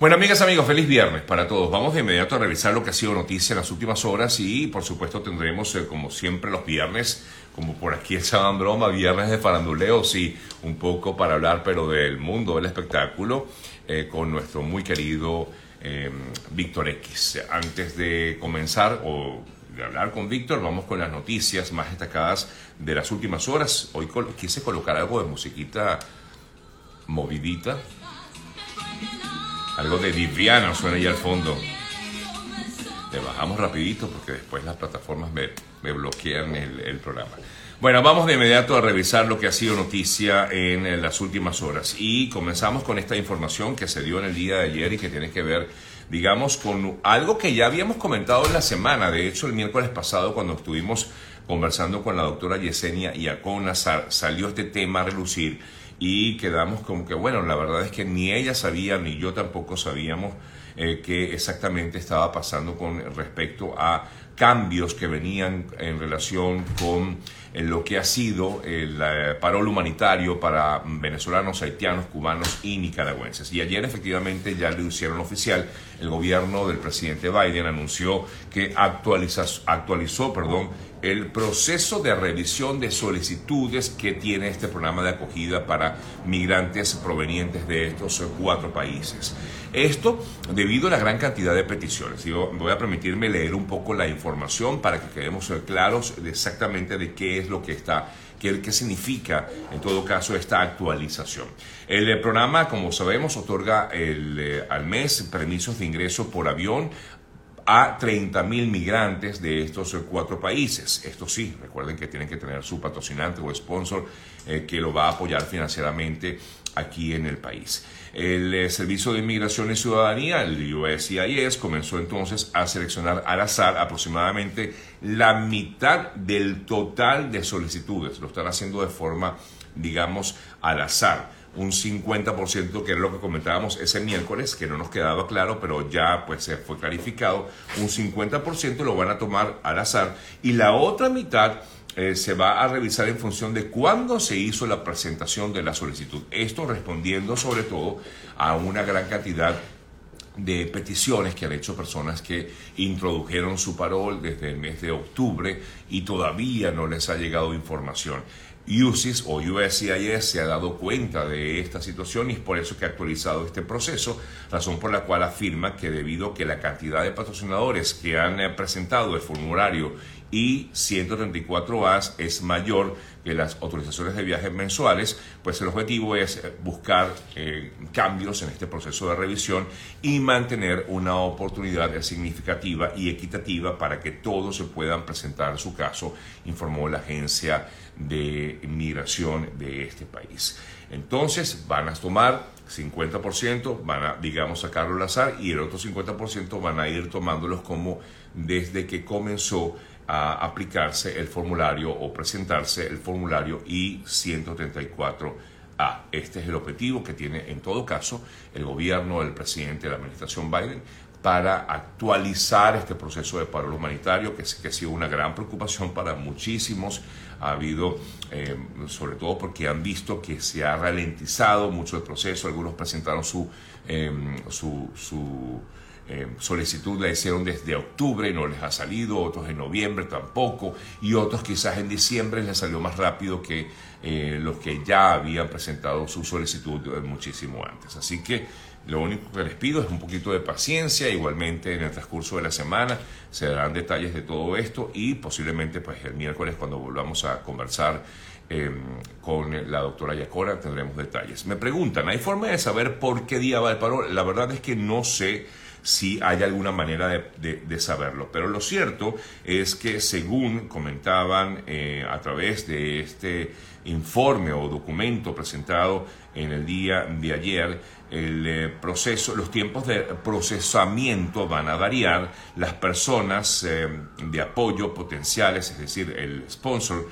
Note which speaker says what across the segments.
Speaker 1: Bueno, amigas, amigos, feliz viernes para todos. Vamos de inmediato a revisar lo que ha sido noticia en las últimas horas y, por supuesto, tendremos, eh, como siempre, los viernes, como por aquí echaban broma, viernes de faranduleos y un poco para hablar, pero del mundo del espectáculo, eh, con nuestro muy querido eh, Víctor X. Antes de comenzar o de hablar con Víctor, vamos con las noticias más destacadas de las últimas horas. Hoy quise colocar algo de musiquita movidita algo de Viviana suena ahí al fondo. Le bajamos rapidito porque después las plataformas me, bloquean el, el, programa. Bueno, vamos de inmediato a revisar lo que ha sido noticia en las últimas horas. Y comenzamos con esta información que se dio en el día de ayer y que tiene que ver, digamos, con algo que ya habíamos comentado en la semana. De hecho, el miércoles pasado, cuando estuvimos conversando con la doctora Yesenia Iacona, salió este tema a relucir y quedamos como que, bueno, la verdad es que ni ella sabía ni yo tampoco sabíamos eh, qué exactamente estaba pasando con respecto a cambios que venían en relación con eh, lo que ha sido el eh, paro humanitario para venezolanos, haitianos, cubanos y nicaragüenses. Y ayer efectivamente ya lo hicieron oficial. El gobierno del presidente Biden anunció que actualizó, actualizó perdón, el proceso de revisión de solicitudes que tiene este programa de acogida para migrantes provenientes de estos cuatro países. Esto debido a la gran cantidad de peticiones. Yo voy a permitirme leer un poco la información para que quedemos claros de exactamente de qué es lo que está qué, significa en todo caso esta actualización. El programa, como sabemos, otorga el, eh, al mes permisos de ingreso por avión a 30 mil migrantes de estos cuatro países. Esto sí, recuerden que tienen que tener su patrocinante o sponsor eh, que lo va a apoyar financieramente aquí en el país. El eh, Servicio de Inmigración y Ciudadanía, el USCIS, comenzó entonces a seleccionar al azar aproximadamente la mitad del total de solicitudes. Lo están haciendo de forma, digamos, al azar un 50%, que es lo que comentábamos ese miércoles, que no nos quedaba claro, pero ya pues se fue clarificado, un 50% lo van a tomar al azar y la otra mitad eh, se va a revisar en función de cuándo se hizo la presentación de la solicitud. Esto respondiendo sobre todo a una gran cantidad de peticiones que han hecho personas que introdujeron su parol desde el mes de octubre y todavía no les ha llegado información. USIS o USCIS se ha dado cuenta de esta situación y es por eso que ha actualizado este proceso, razón por la cual afirma que debido a que la cantidad de patrocinadores que han eh, presentado el formulario y 134A es mayor que las autorizaciones de viajes mensuales, pues el objetivo es eh, buscar eh, cambios en este proceso de revisión y mantener una oportunidad significativa y equitativa para que todos se puedan presentar su caso, informó la agencia de migración de este país. Entonces van a tomar 50%, van a, digamos, sacarlo al azar y el otro 50% van a ir tomándolos como desde que comenzó a aplicarse el formulario o presentarse el formulario I-134A. Este es el objetivo que tiene en todo caso el gobierno, el presidente de la administración Biden para actualizar este proceso de paro humanitario, que, que ha sido una gran preocupación para muchísimos. Ha habido, eh, sobre todo porque han visto que se ha ralentizado mucho el proceso, algunos presentaron su, eh, su, su eh, solicitud la hicieron desde octubre no les ha salido, otros en noviembre tampoco, y otros quizás en diciembre les salió más rápido que los que ya habían presentado su solicitud muchísimo antes. Así que lo único que les pido es un poquito de paciencia, igualmente en el transcurso de la semana se darán detalles de todo esto y posiblemente pues el miércoles cuando volvamos a conversar em, con la doctora Yacora tendremos detalles. Me preguntan, ¿hay forma de saber por qué día va el paro? La verdad es que no sé si hay alguna manera de, saberlo. Pero lo cierto es que según comentaban eh, a través de este informe o documento presentado en el día de ayer, el eh, proceso, los tiempos de procesamiento van a variar, las personas eh, de apoyo potenciales, es decir, el sponsor,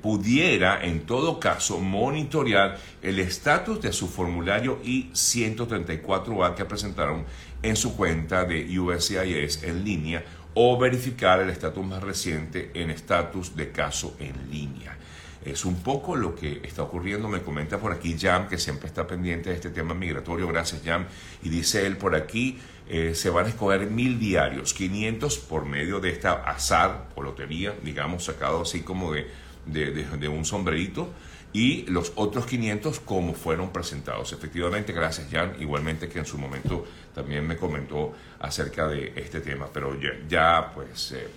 Speaker 1: pudiera en todo caso monitorear el estatus de su formulario I-134A que presentaron en su cuenta de USCIS en línea o verificar el estatus más reciente en estatus de caso en línea. Es un poco lo que está ocurriendo, me comenta por aquí Jam, que siempre está pendiente de este tema migratorio, gracias Jam, y dice él por aquí, eh, se van a escoger mil diarios, 500 por medio de esta azar o lotería, digamos, sacado así como de, de, un sombrerito, y los otros 500 como fueron presentados. Efectivamente, gracias Jan, igualmente que en su momento también me comentó acerca de este tema, pero ya, pues, eh,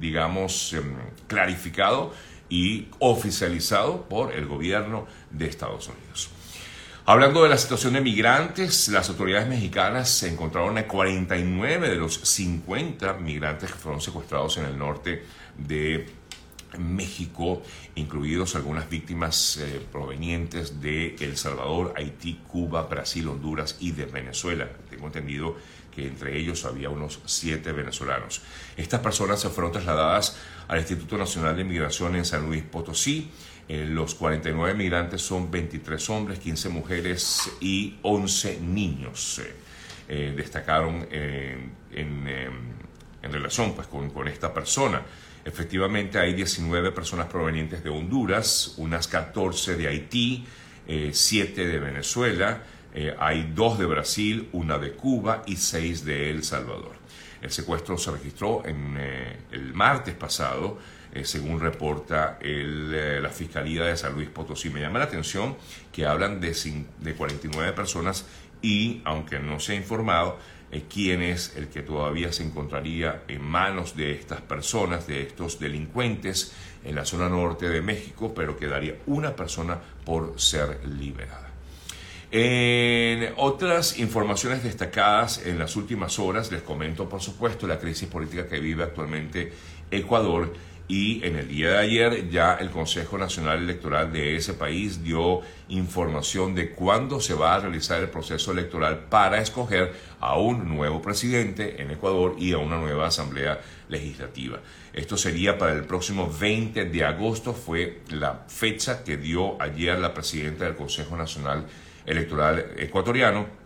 Speaker 1: digamos, em, clarificado y oficializado por el gobierno de Estados Unidos. Hablando de la situación de migrantes, las autoridades mexicanas se encontraron a 49 de los 50 migrantes que fueron secuestrados en el norte de México, incluidos algunas víctimas eh, provenientes de El Salvador, Haití, Cuba, Brasil, Honduras y de Venezuela. Tengo entendido que entre ellos había unos siete venezolanos. Estas personas se fueron trasladadas al Instituto Nacional de Migración en San Luis Potosí. Eh, los 49 migrantes son 23 hombres, 15 mujeres y 11 niños. Eh, eh, destacaron en, relación pues, con esta persona. Efectivamente hay 19 personas provenientes de Honduras, unas 14 de Haití, 7 de Venezuela, hay 2 de Brasil, una de Cuba y 6 de El Salvador. El secuestro se registró en, el martes pasado eh, según reporta eh, la Fiscalía de San Luis Potosí. Me llama la atención que hablan de, de 49 personas y, aunque no se ha informado, quién es el que todavía se encontraría en manos de estas personas, de estos delincuentes en la zona norte de México, pero quedaría una persona por ser liberada. En otras informaciones destacadas en las últimas horas, les comento por supuesto la crisis política que vive actualmente Ecuador y en el día de ayer ya el Consejo Nacional Electoral de ese país dio información de cuándo se va a realizar el proceso electoral para escoger a un nuevo presidente en Ecuador y a una nueva asamblea legislativa. Esto sería para el próximo 20 de agosto, fue la fecha que dio ayer la presidenta del Consejo Nacional Electoral ecuatoriano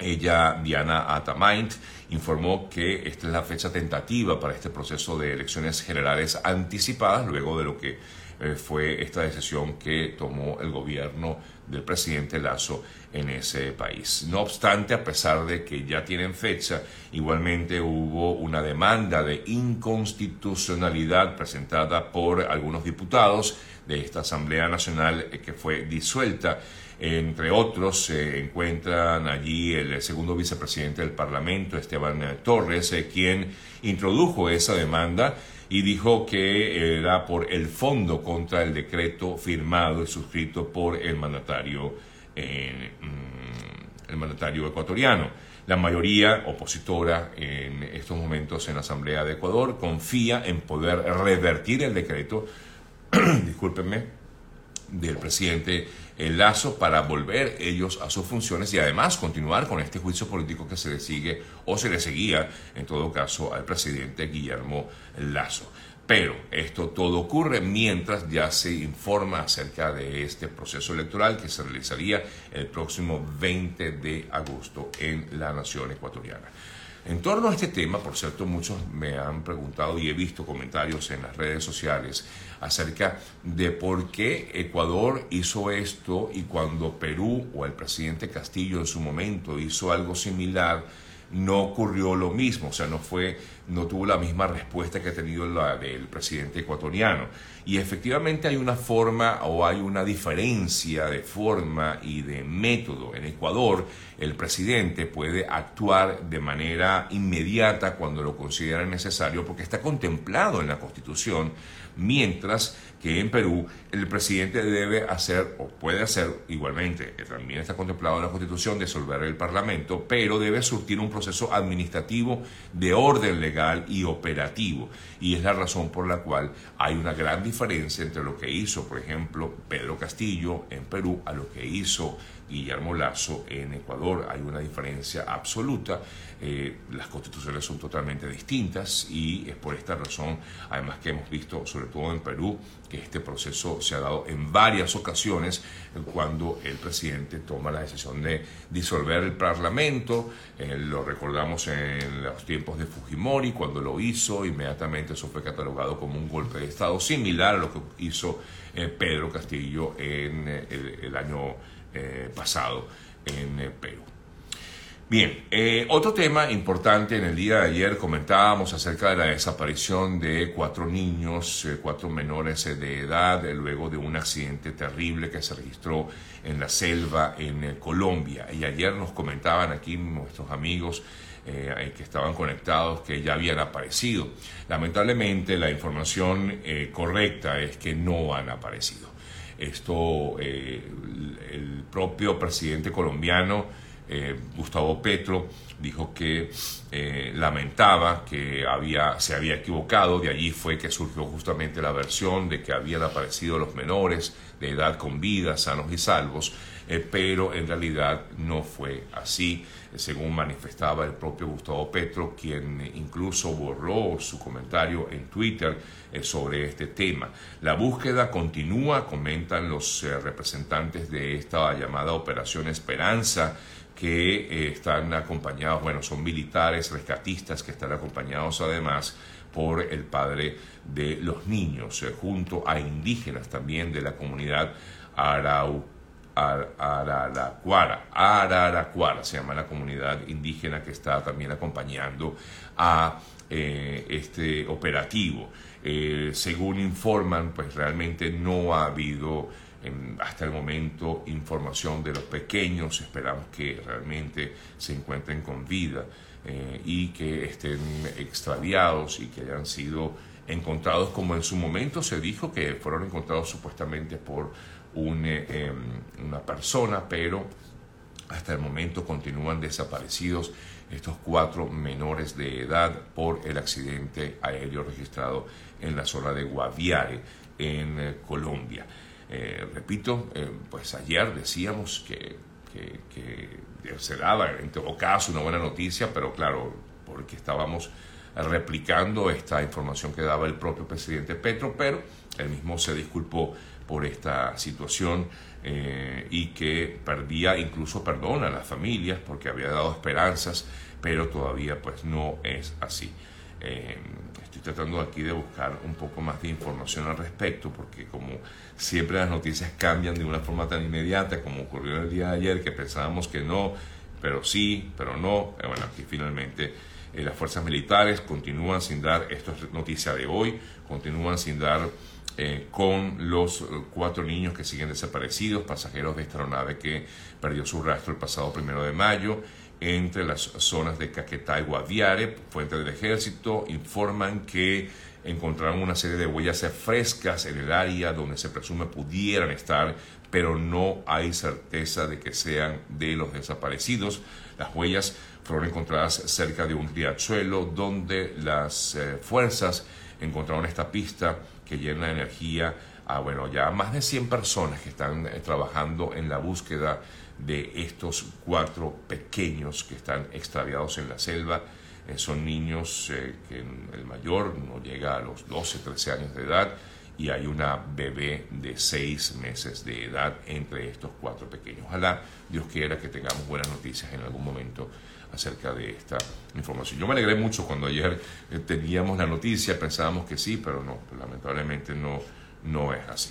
Speaker 1: ella, Diana Atamaint, informó que esta es la fecha tentativa para este proceso de elecciones generales anticipadas, luego de lo que eh, fue esta decisión que tomó el gobierno del presidente Lazo en ese país. No obstante, a pesar de que ya tienen fecha, igualmente hubo una demanda de inconstitucionalidad presentada por algunos diputados de esta Asamblea Nacional eh, que fue disuelta entre otros se encuentran allí el segundo vicepresidente del Parlamento, Esteban Torres, eh, quien introdujo esa demanda y dijo que era por el fondo contra el decreto firmado y suscrito por el mandatario, mm, el mandatario ecuatoriano. La mayoría opositora en estos momentos en la Asamblea de Ecuador confía en poder revertir el decreto, discúlpenme, del presidente el lazo para volver ellos a sus funciones y además continuar con este juicio político que se le sigue o se le seguía en todo caso al presidente Guillermo Lazo. Pero esto todo ocurre mientras ya se informa acerca de este proceso electoral que se realizaría el próximo 20 de agosto en la nación ecuatoriana. En torno a este tema, por cierto, muchos me han preguntado y he visto comentarios en las redes sociales acerca de por qué Ecuador hizo esto y cuando Perú o el presidente Castillo en su momento hizo algo similar, no ocurrió lo mismo, o sea, no fue, no tuvo la misma respuesta que ha tenido la del presidente ecuatoriano. Y efectivamente hay una forma o hay una diferencia de forma y de método. En Ecuador, el presidente puede actuar de manera inmediata cuando lo considera necesario porque está contemplado en la Constitución mientras que en Perú el presidente debe hacer o puede hacer igualmente, también está contemplado en la Constitución, disolver el Parlamento, pero debe surtir un proceso administrativo de orden legal y operativo. Y es la razón por la cual hay una gran diferencia entre lo que hizo, por ejemplo, Pedro Castillo en Perú a lo que hizo Guillermo Lazo en Ecuador. Hay una diferencia absoluta. Eh, las constituciones son totalmente distintas y es por esta razón, además que hemos visto, sobre todo en Perú, que este proceso se ha dado en varias ocasiones cuando el presidente toma la decisión de disolver el Parlamento. Eh, lo recordamos en los tiempos de Fujimori, cuando lo hizo, inmediatamente eso fue catalogado como un golpe de Estado, similar a lo que hizo eh, Pedro Castillo en el, año pasado en Perú. Bien, eh, otro tema importante en el día de ayer comentábamos acerca de la desaparición de cuatro niños, eh, cuatro menores de edad, eh, luego de un accidente terrible que se registró en la selva en Colombia. Y ayer nos comentaban aquí nuestros amigos que estaban conectados que ya habían aparecido. Lamentablemente la información correcta es que no han aparecido. Esto, el propio presidente colombiano, eh, Gustavo Petro dijo que eh, lamentaba que había, se había equivocado, de allí fue que surgió justamente la versión de que habían aparecido los menores de edad con vida, sanos y salvos, eh, pero en realidad no fue así, según manifestaba el propio Gustavo Petro, quien incluso borró su comentario en Twitter sobre este tema. La búsqueda continúa, comentan los representantes de esta llamada Operación Esperanza, que eh, están acompañados, bueno, son militares, rescatistas que están acompañados además por el padre de los niños, eh, junto a indígenas también de la comunidad Arau, Araraquara, Araraquara se llama la comunidad indígena que está también acompañando a eh, este operativo. según informan, pues realmente no ha habido hasta el momento información de los pequeños, esperamos que realmente se encuentren con vida eh, y que estén extraviados y que hayan sido encontrados como en su momento se dijo que fueron encontrados supuestamente por eh, em, una persona, pero hasta el momento continúan desaparecidos estos cuatro menores de edad por el accidente aéreo registrado en la zona de Guaviare, en eh, Colombia. Eh, repito, eh, pues ayer decíamos que, se daba en todo caso una buena noticia, pero claro, porque estábamos replicando esta información que daba el propio presidente Petro, pero él mismo se disculpó por esta situación eh, y que perdía incluso perdón a las familias porque había dado esperanzas, pero todavía pues no es así. estoy tratando aquí de buscar un poco más de información al respecto porque como siempre las noticias cambian de una forma tan inmediata como ocurrió el día de ayer, que pensábamos que no, pero sí, pero no. Eh, bueno, aquí finalmente eh, las fuerzas militares continúan sin dar, esto es noticia de hoy, continúan sin dar eh, con los cuatro niños que siguen desaparecidos, pasajeros de esta aeronave que perdió su rastro el pasado primero de mayo entre las zonas de Caquetá y Guaviare. Fuentes del ejército informan que encontraron una serie de huellas frescas en el área donde se presume pudieran estar, pero no hay certeza de que sean de los desaparecidos. Las huellas fueron encontradas cerca de un riachuelo donde las eh, fuerzas encontraron esta pista que llena de energía a bueno, ya más de 100 personas que están eh, trabajando en la búsqueda de estos cuatro pequeños que están extraviados en la selva eh, son niños eh, que el mayor no llega a los 12, 13 años de edad y hay una bebé de 6 meses de edad entre estos cuatro pequeños. Ojalá Dios quiera que tengamos buenas noticias en algún momento acerca de esta información. Yo me alegré mucho cuando ayer eh, teníamos la noticia, pensábamos que sí, pero no, lamentablemente no, no es así.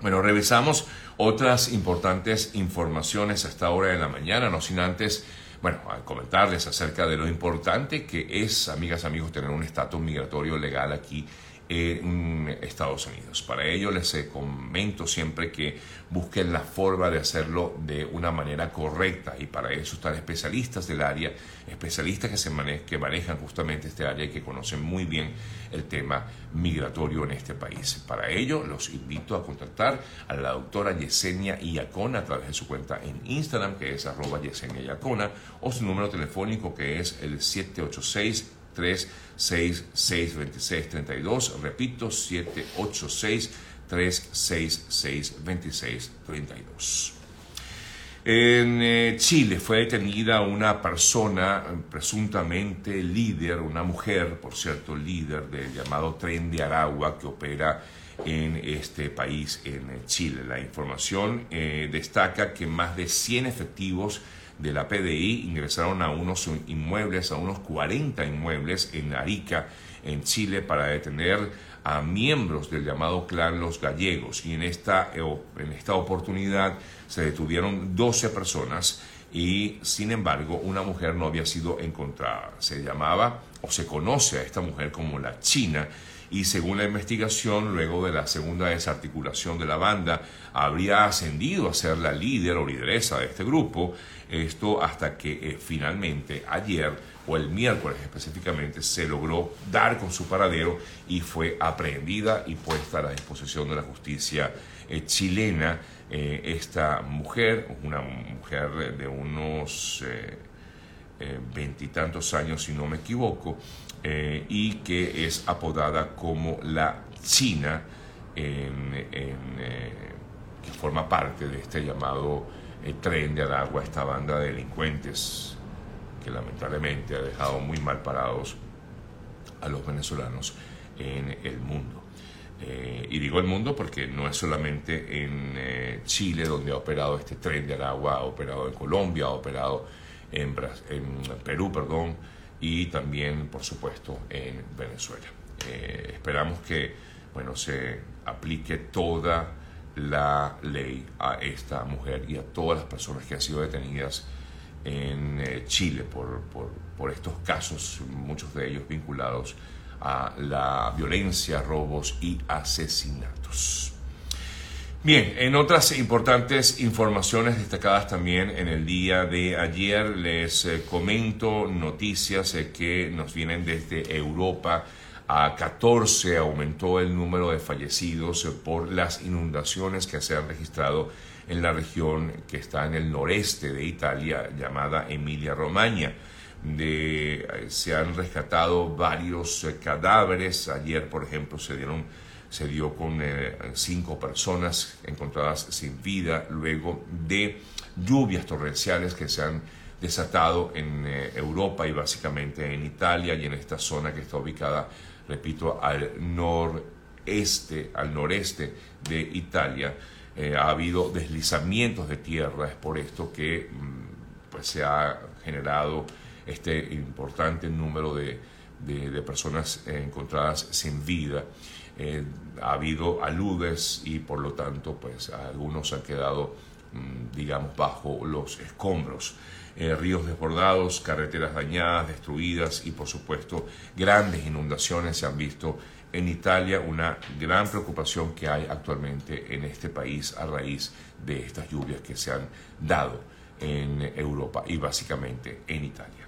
Speaker 1: Bueno, revisamos otras importantes informaciones a esta hora de la mañana, no sin antes bueno, comentarles acerca de lo importante que es, amigas, amigos, tener un estatus migratorio legal aquí en Estados Unidos. Para ello les comento siempre que busquen la forma de hacerlo de una manera correcta y para eso están especialistas del área, especialistas que, se que manejan justamente este área y que conocen muy bien el tema migratorio en este país. Para ello los invito a contactar a la doctora Yesenia Iacona a través de su cuenta en Instagram que es arroba Yesenia Iacona o su número telefónico que es el 786 366 2632 Repito, 786 366 2632 En eh, Chile fue detenida una persona presuntamente líder, una mujer, por cierto, líder del llamado Tren de Aragua que opera en este país, en Chile. La información eh, destaca que más de 100 efectivos de la PDI ingresaron a unos inmuebles, a unos 40 inmuebles en Arica, en Chile, para detener a miembros del llamado clan Los Gallegos. Y en esta, eh, en esta oportunidad se detuvieron 12 personas y sin embargo una mujer no había sido encontrada. Se llamaba o se conoce a esta mujer como la China y según la investigación, luego de la segunda desarticulación de la banda, habría ascendido a ser la líder o lideresa de este grupo, esto hasta que eh, finalmente ayer o el miércoles específicamente se logró dar con su paradero y fue aprehendida y puesta a la disposición de la justicia eh, chilena eh, esta mujer, una mujer de unos veintitantos años si no me equivoco, eh, y que es apodada como la China, eh, que forma parte de este llamado eh, tren de Aragua, esta banda de delincuentes que lamentablemente ha dejado muy mal parados a los venezolanos en el mundo. y digo el mundo porque no es solamente en Chile donde ha operado este tren de Aragua, ha operado en Colombia, ha operado en, en Perú, perdón, y también, por supuesto, en Venezuela. Eh, esperamos que bueno, se aplique toda la ley a esta mujer y a todas las personas que han sido detenidas en eh, Chile por, por, por, estos casos, muchos de ellos vinculados a la violencia, robos y asesinatos. Bien, en otras importantes informaciones destacadas también en el día de ayer, les eh, comento noticias eh, que nos vienen desde Europa. A 14 aumentó el número de fallecidos eh, por las inundaciones que se han registrado en la región que está en el noreste de Italia, llamada Emilia Romagna. se han rescatado varios cadáveres. Ayer, por ejemplo, se dieron se dio con eh, cinco personas encontradas sin vida luego de lluvias torrenciales que se han desatado en eh, Europa y básicamente en Italia y en esta zona que está ubicada, repito, al noreste, al noreste de Italia. Eh, ha habido deslizamientos de tierra, es por esto que mm, pues, se ha generado este importante número de, de personas encontradas sin vida. Eh, ha habido aludes y por lo tanto pues algunos han quedado mm, digamos bajo los escombros. Eh, ríos desbordados, carreteras dañadas, destruidas y por supuesto grandes inundaciones se han visto en Italia, una gran preocupación que hay actualmente en este país a raíz de estas lluvias que se han dado en Europa y básicamente en Italia.